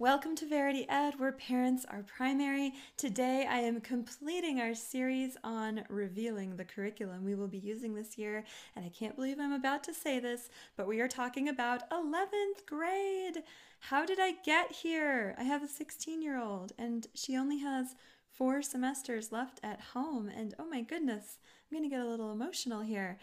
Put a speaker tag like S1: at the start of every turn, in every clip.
S1: Welcome to Verity Ed, where parents are primary. Today I am completing our series on revealing the curriculum we will be using this year. And I can't believe I'm about to say this, but we are talking about 11th grade. How did I get here? I have a 16 year old, and she only has four semesters left at home. And oh my goodness, I'm going to get a little emotional here.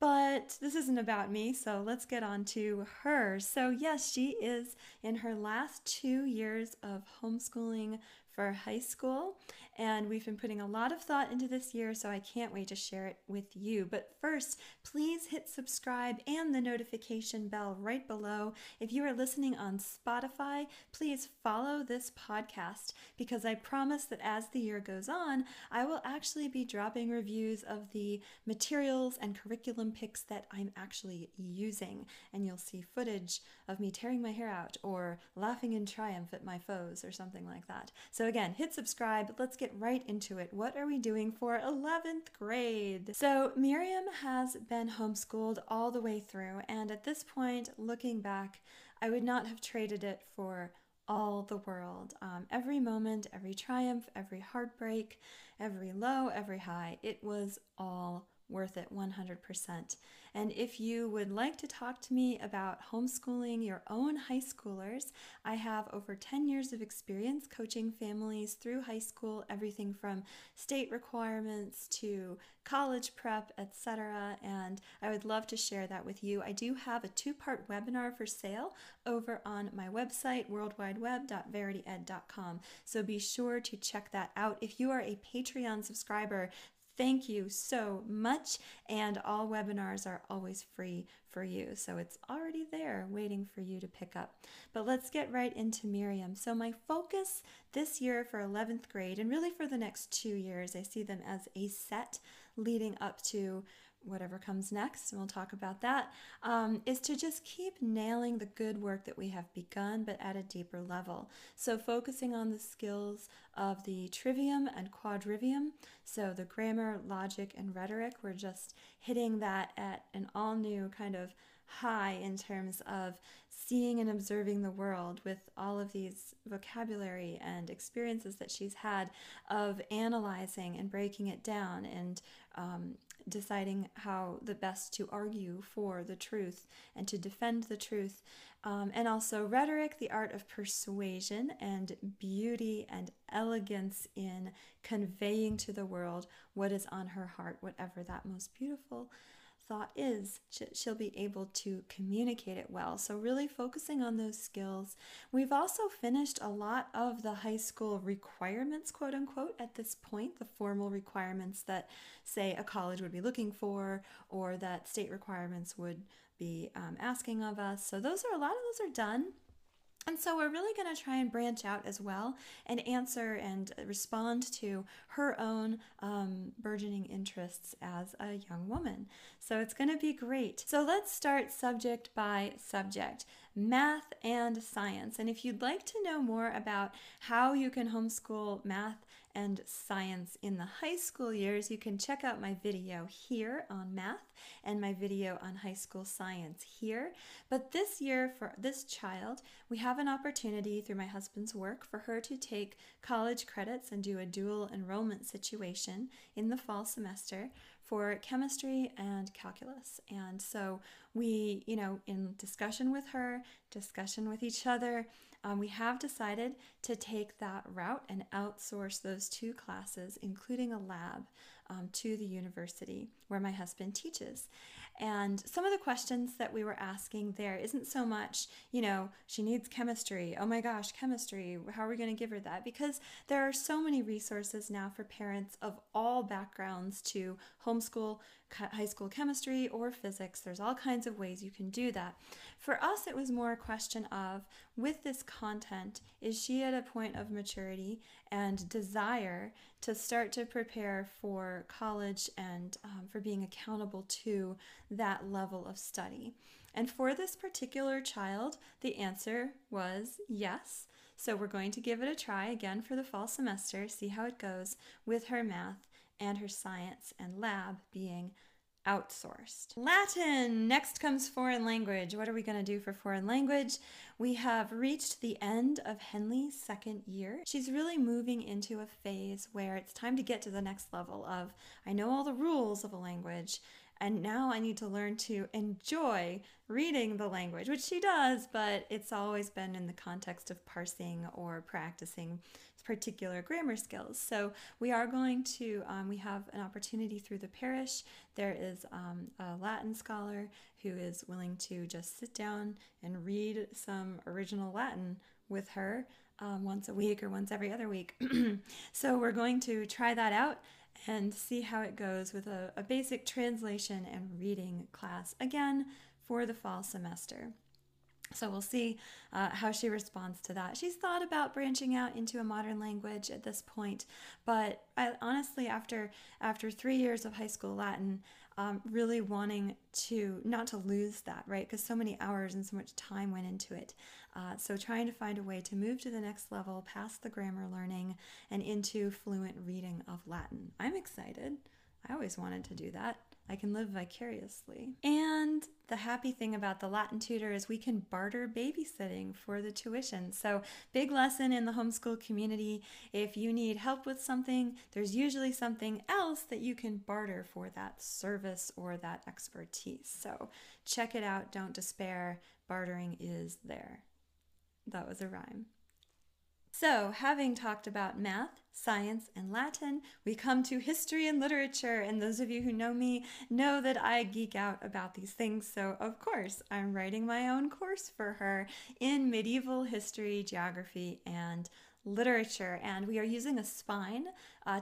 S1: But this isn't about me, so let's get on to her. So, yes, she is in her last two years of homeschooling for high school. And we've been putting a lot of thought into this year, so I can't wait to share it with you. But first, please hit subscribe and the notification bell right below. If you are listening on Spotify, please follow this podcast because I promise that as the year goes on, I will actually be dropping reviews of the materials and curriculum picks that I'm actually using. And you'll see footage of me tearing my hair out or laughing in triumph at my foes or something like that. So again, hit subscribe. Let's get right into it. What are we doing for 11th grade? So Miriam has been homeschooled all the way through, and at this point, looking back, I would not have traded it for all the world. Um, every moment, every triumph, every heartbreak, every low, every high, it was all worth it 100%. And if you would like to talk to me about homeschooling your own high schoolers, I have over 10 years of experience coaching families through high school, everything from state requirements to college prep, etc. And I would love to share that with you. I do have a two part webinar for sale over on my website, worldwideweb.verityed.com. So be sure to check that out. If you are a Patreon subscriber, Thank you so much. And all webinars are always free for you. So it's already there waiting for you to pick up. But let's get right into Miriam. So, my focus this year for 11th grade, and really for the next two years, I see them as a set leading up to whatever comes next, and we'll talk about that. Um, is to just keep nailing the good work that we have begun, but at a deeper level. So, focusing on the skills of the trivium and quadrivium. So, the grammar, logic, and rhetoric, we're just hitting that at an all new kind of high in terms of seeing and observing the world with all of these vocabulary and experiences that she's had of analyzing and breaking it down and um, deciding how the best to argue for the truth and to defend the truth. Um, and also rhetoric, the art of persuasion and beauty and elegance in conveying to the world what is on her heart, whatever that most beautiful thought is, she'll be able to communicate it well. So, really focusing on those skills. We've also finished a lot of the high school requirements, quote unquote, at this point, the formal requirements that, say, a college would be looking for or that state requirements would be um, asking of us. So, those are a lot of those are done. And so we're really going to try and branch out as well and answer and respond to her own um, burgeoning interests as a young woman. So it's going to be great. So let's start subject by subject math and science. And if you'd like to know more about how you can homeschool math and science in the high school years, you can check out my video here on math and my video on high school science here. But this year, for this child, we have an opportunity through my husband's work for her to take college credits and do a dual enrollment situation in the fall semester for chemistry and calculus. And so we, you know, in discussion with her, discussion with each other, um, we have decided to take that route and outsource those two classes, including a lab, um, to the university where my husband teaches. And some of the questions that we were asking there isn't so much, you know, she needs chemistry. Oh my gosh, chemistry. How are we going to give her that? Because there are so many resources now for parents of all backgrounds to homeschool high school chemistry or physics. There's all kinds of ways you can do that. For us, it was more a question of with this content, is she at a point of maturity and desire to start to prepare for college and um, for being accountable to that level of study? And for this particular child, the answer was yes. So we're going to give it a try again for the fall semester, see how it goes with her math and her science and lab being outsourced. Latin. Next comes foreign language. What are we going to do for foreign language? We have reached the end of Henle's second year. She's really moving into a phase where it's time to get to the next level of I know all the rules of a language and now I need to learn to enjoy reading the language, which she does, but it's always been in the context of parsing or practicing particular grammar skills. So we are going to, um, we have an opportunity through the parish. There is um, a Latin scholar who is willing to just sit down and read some original Latin with her um, once a week or once every other week. so we're going to try that out and see how it goes with a, a basic translation and reading class again for the fall semester. So we'll see uh, how she responds to that. She's thought about branching out into a modern language at this point, but I, honestly, after after three years of high school Latin, um, really wanting to not to lose that, right? Because so many hours and so much time went into it. Uh, so trying to find a way to move to the next level, past the grammar learning, and into fluent reading of Latin. I'm excited. I always wanted to do that. I can live vicariously. And the happy thing about the Latin tutor is we can barter babysitting for the tuition. So, big lesson in the homeschool community. If you need help with something, there's usually something else that you can barter for that service or that expertise. So, check it out. Don't despair. Bartering is there. That was a rhyme. So, having talked about math, science, and Latin, we come to history and literature. And those of you who know me know that I geek out about these things. So, of course, I'm writing my own course for her in medieval history, geography, and literature. And we are using a spine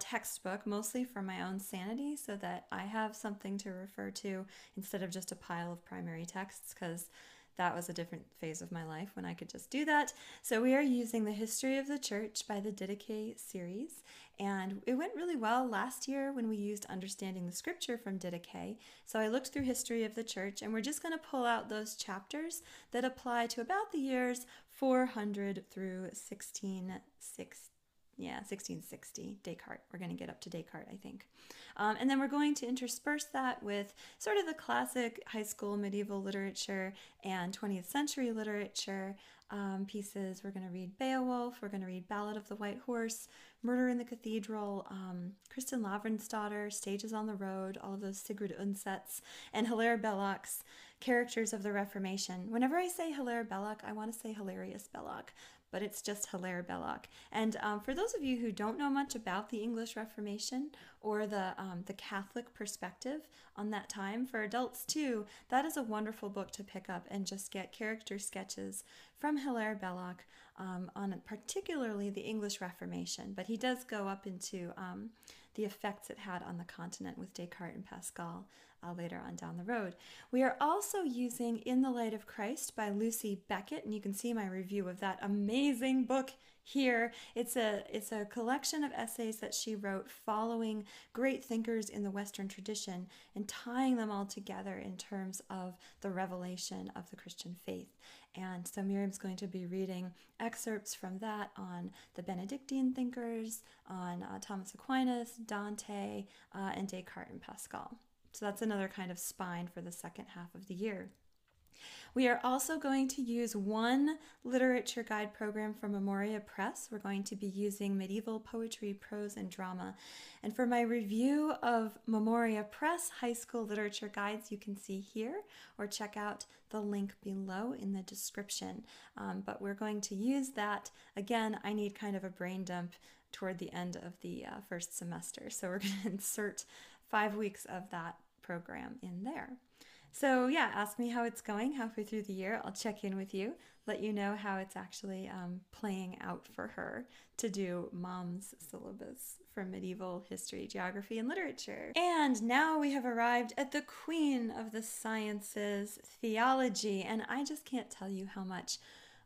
S1: textbook mostly for my own sanity so that I have something to refer to instead of just a pile of primary texts because that was a different phase of my life when I could just do that. So we are using the History of the Church by the Didache series, and it went really well last year when we used Understanding the Scripture from Didache. So I looked through History of the Church, and we're just going to pull out those chapters that apply to about the years 400 through 1660 yeah, 1660, Descartes. We're going to get up to Descartes, I think. Um, and then we're going to intersperse that with sort of the classic high school medieval literature and 20th century literature um, pieces. We're going to read Beowulf, we're going to read Ballad of the White Horse, Murder in the Cathedral, um, Kristin Lavransdatter, Stages on the Road, all of those Sigrid Undsets, and Hilaire Belloc's characters of the Reformation. Whenever I say Hilaire Belloc, I want to say Hilarious Belloc but it's just Hilaire Belloc. And um, for those of you who don't know much about the English Reformation or the um, the Catholic perspective on that time, for adults too, that is a wonderful book to pick up and just get character sketches from Hilaire Belloc um, on particularly the English Reformation. But he does go up into um, the effects it had on the continent with Descartes and Pascal uh, later on down the road. We are also using In the Light of Christ by Lucy Beckett, and you can see my review of that amazing book here. It's a it's a collection of essays that she wrote following great thinkers in the Western tradition and tying them all together in terms of the revelation of the Christian faith. And so Miriam's going to be reading excerpts from that on the Benedictine thinkers, on uh, Thomas Aquinas, Dante, uh, and Descartes and Pascal. So that's another kind of spine for the second half of the year. We are also going to use one literature guide program from Memoria Press. We're going to be using medieval poetry, prose, and drama. And for my review of Memoria Press high school literature guides, you can see here or check out the link below in the description. Um, but we're going to use that. Again, I need kind of a brain dump toward the end of the uh, first semester. So we're going to insert five weeks of that program in there. So, yeah, ask me how it's going halfway through the year. I'll check in with you, let you know how it's actually um, playing out for her to do mom's syllabus for medieval history, geography, and literature. And now we have arrived at the queen of the sciences, theology. And I just can't tell you how much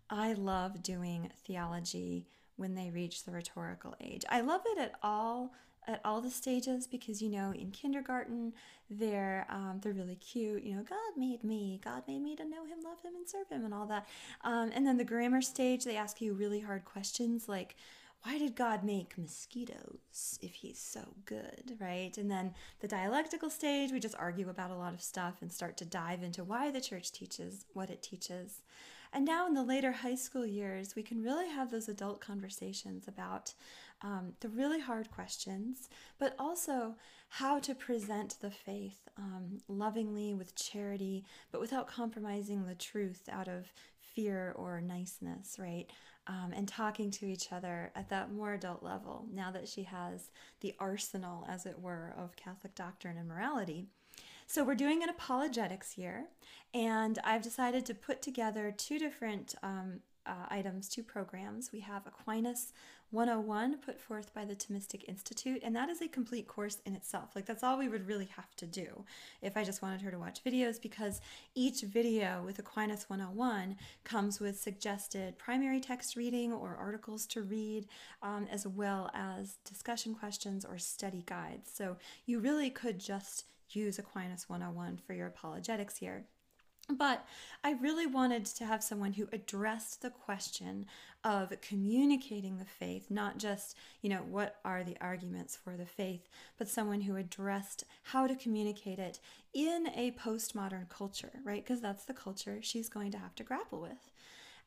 S1: I love doing theology when they reach the rhetorical age. I love it at all at all the stages because you know in kindergarten they're um, they're really cute you know god made me god made me to know him love him and serve him and all that um, and then the grammar stage they ask you really hard questions like why did God make mosquitoes if he's so good, right? And then the dialectical stage, we just argue about a lot of stuff and start to dive into why the church teaches what it teaches. And now in the later high school years, we can really have those adult conversations about um, the really hard questions, but also how to present the faith um, lovingly with charity, but without compromising the truth out of fear or niceness, right? Um, and talking to each other at that more adult level now that she has the arsenal, as it were, of Catholic doctrine and morality. So, we're doing an apologetics year, and I've decided to put together two different um, uh, items, two programs. We have Aquinas 101 put forth by the Thomistic Institute, and that is a complete course in itself. Like, that's all we would really have to do if I just wanted her to watch videos, because each video with Aquinas 101 comes with suggested primary text reading or articles to read, um, as well as discussion questions or study guides. So, you really could just use Aquinas 101 for your apologetics here. But I really wanted to have someone who addressed the question of communicating the faith, not just, you know, what are the arguments for the faith, but someone who addressed how to communicate it in a postmodern culture, right? Because that's the culture she's going to have to grapple with.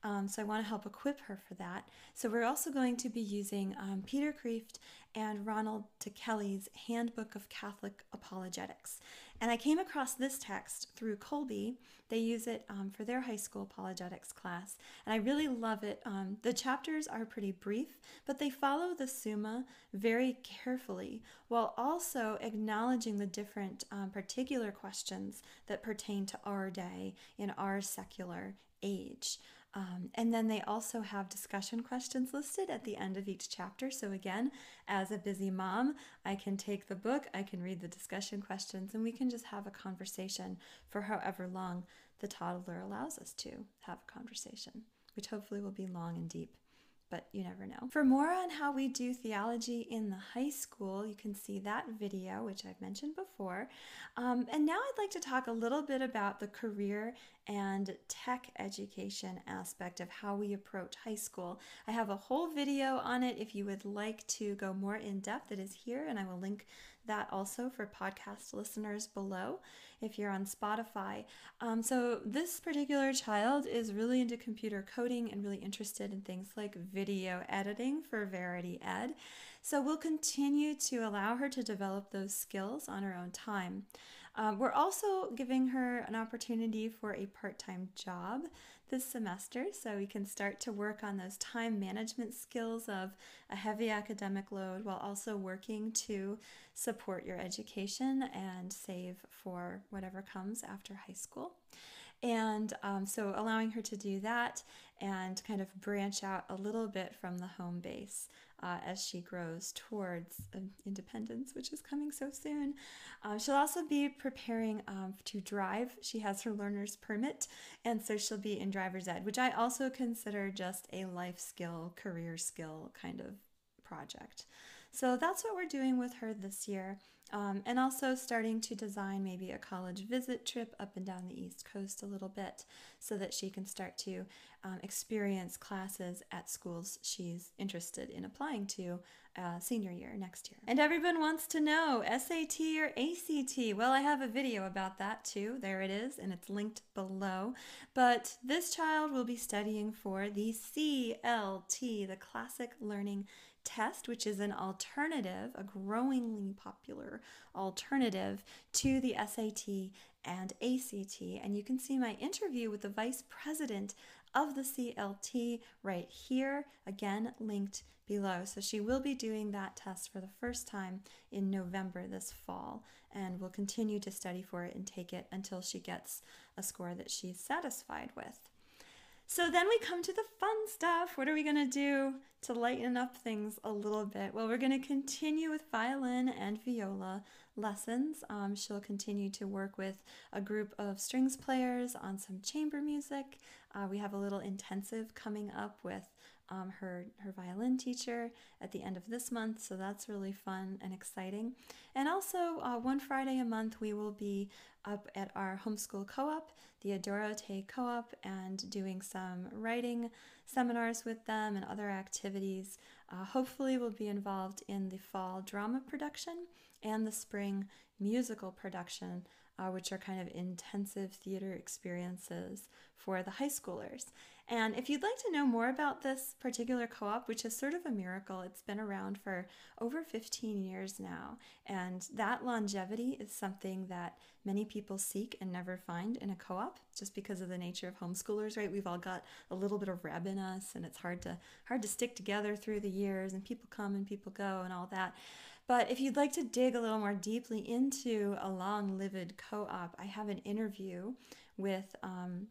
S1: Um, so I want to help equip her for that. So we're also going to be using um, Peter Kreeft and Ronald Tacelli's Handbook of Catholic Apologetics. And I came across this text through Kolbe. They use it um, for their high school apologetics class, and I really love it. Um, the chapters are pretty brief, but they follow the Summa very carefully while also acknowledging the different um, particular questions that pertain to our day in our secular age. Um, and then they also have discussion questions listed at the end of each chapter. So, again, as a busy mom, I can take the book, I can read the discussion questions, and we can just have a conversation for however long the toddler allows us to have a conversation, which hopefully will be long and deep but you never know. For more on how we do theology in the high school, you can see that video, which I've mentioned before. Um, and now I'd like to talk a little bit about the career and tech education aspect of how we approach high school. I have a whole video on it if you would like to go more in depth. It is here, and I will link that also for podcast listeners below if you're on Spotify. Um, so, this particular child is really into computer coding and really interested in things like video editing for Verity Ed. So, we'll continue to allow her to develop those skills on her own time. Um, we're also giving her an opportunity for a part time job this semester so we can start to work on those time management skills of a heavy academic load while also working to support your education and save for whatever comes after high school. And um, so allowing her to do that and kind of branch out a little bit from the home base uh, as she grows towards um, independence, which is coming so soon. Um, she'll also be preparing um, to drive. She has her learner's permit, and so she'll be in driver's ed, which I also consider just a life skill, career skill kind of project. So that's what we're doing with her this year. Um, and also starting to design maybe a college visit trip up and down the East Coast a little bit so that she can start to um, experience classes at schools she's interested in applying to uh, senior year next year. And everyone wants to know SAT or ACT. Well, I have a video about that too. There it is, and it's linked below. But this child will be studying for the CLT, the Classic Learning test, which is an alternative, a growingly popular alternative to the SAT and ACT. And you can see my interview with the vice president of the CLT right here, again linked below. So she will be doing that test for the first time in November this fall and will continue to study for it and take it until she gets a score that she's satisfied with. So then we come to the fun stuff. What are we going to do to lighten up things a little bit? Well, we're going to continue with violin and viola lessons. Um, she'll continue to work with a group of strings players on some chamber music. Uh, we have a little intensive coming up with um, her her violin teacher at the end of this month, so that's really fun and exciting. And also, uh, one Friday a month, we will be up at our homeschool co-op, the Adoro Te Co-op, and doing some writing seminars with them and other activities. Uh, hopefully, we'll be involved in the fall drama production and the spring musical production, uh, which are kind of intensive theater experiences for the high schoolers. And if you'd like to know more about this particular co op, which is sort of a miracle, it's been around for over 15 years now. And that longevity is something that many people seek and never find in a co op just because of the nature of homeschoolers, right? We've all got a little bit of reb in us and it's hard to hard to stick together through the years and people come and people go and all that. But if you'd like to dig a little more deeply into a long lived co op, I have an interview with um,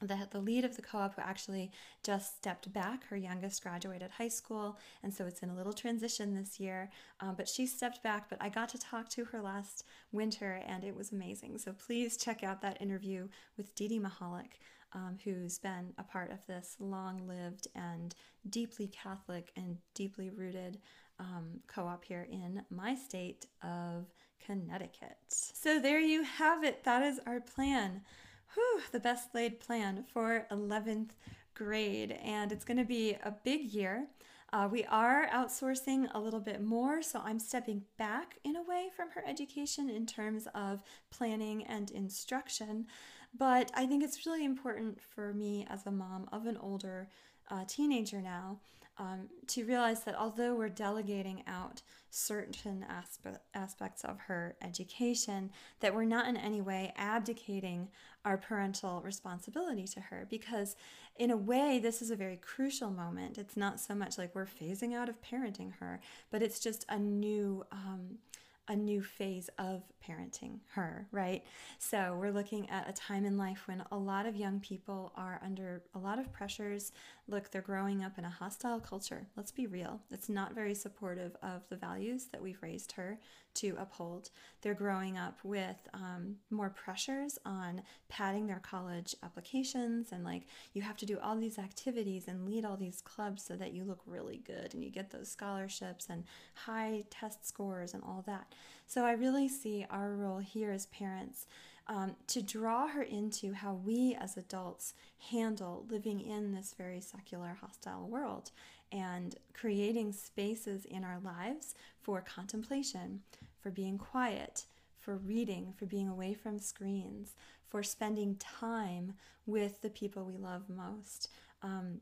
S1: the, the lead of the co-op who actually just stepped back. Her youngest graduated high school and so it's in a little transition this year. Um, but she stepped back but i got to talk to her last winter and it was amazing. So please check out that interview with Dee Mahalik um, who's been a part of this long-lived and deeply catholic and deeply rooted um, co-op here in my state of connecticut so there you have it that is our plan whew, the best laid plan for 11th grade. And it's going to be a big year. Uh, we are outsourcing a little bit more, so I'm stepping back in a way from her education in terms of planning and instruction. But I think it's really important for me as a mom of an older uh, teenager now um, to realize that although we're delegating out certain aspe- aspects of her education, that we're not in any way abdicating our parental responsibility to her because in a way this is a very crucial moment. It's not so much like we're phasing out of parenting her but it's just a new um, a new phase of parenting her, right? So we're looking at a time in life when a lot of young people are under a lot of pressures. Look, they're growing up in a hostile culture. Let's be real. It's not very supportive of the values that we've raised her to uphold. They're growing up with um, more pressures on padding their college applications and like you have to do all these activities and lead all these clubs so that you look really good and you get those scholarships and high test scores and all that. So I really see our role here as parents um, to draw her into how we as adults handle living in this very secular, hostile world and creating spaces in our lives for contemplation, for being quiet, for reading, for being away from screens, for spending time with the people we love most. Um,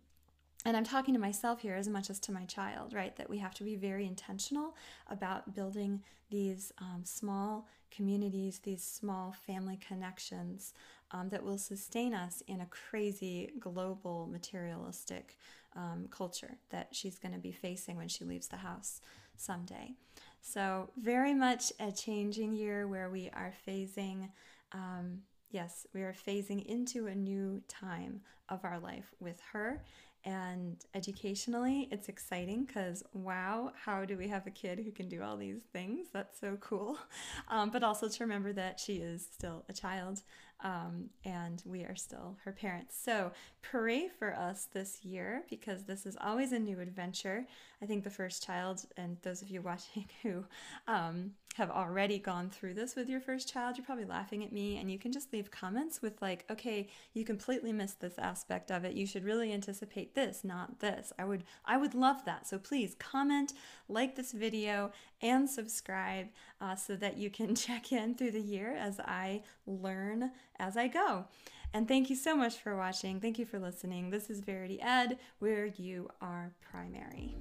S1: and I'm talking to myself here as much as to my child, right? That we have to be very intentional about building these um, small communities, these small family connections um, that will sustain us in a crazy global materialistic um, culture that she's going to be facing when she leaves the house someday. So, very much a changing year where we are phasing, um, yes, we are phasing into a new time of our life with her and educationally, it's exciting because wow, how do we have a kid who can do all these things? That's so cool. Um, but also to remember that she is still a child um, and we are still her parents. So pray for us this year because this is always a new adventure. I think the first child, and those of you watching who um, have already gone through this with your first child, you're probably laughing at me, and you can just leave comments with, like, okay, you completely missed this aspect of it. You should really anticipate this, not this. I would, I would love that. So please comment, like this video, and subscribe uh, so that you can check in through the year as I learn as I go. And thank you so much for watching. Thank you for listening. This is Verity Ed, where you are primary.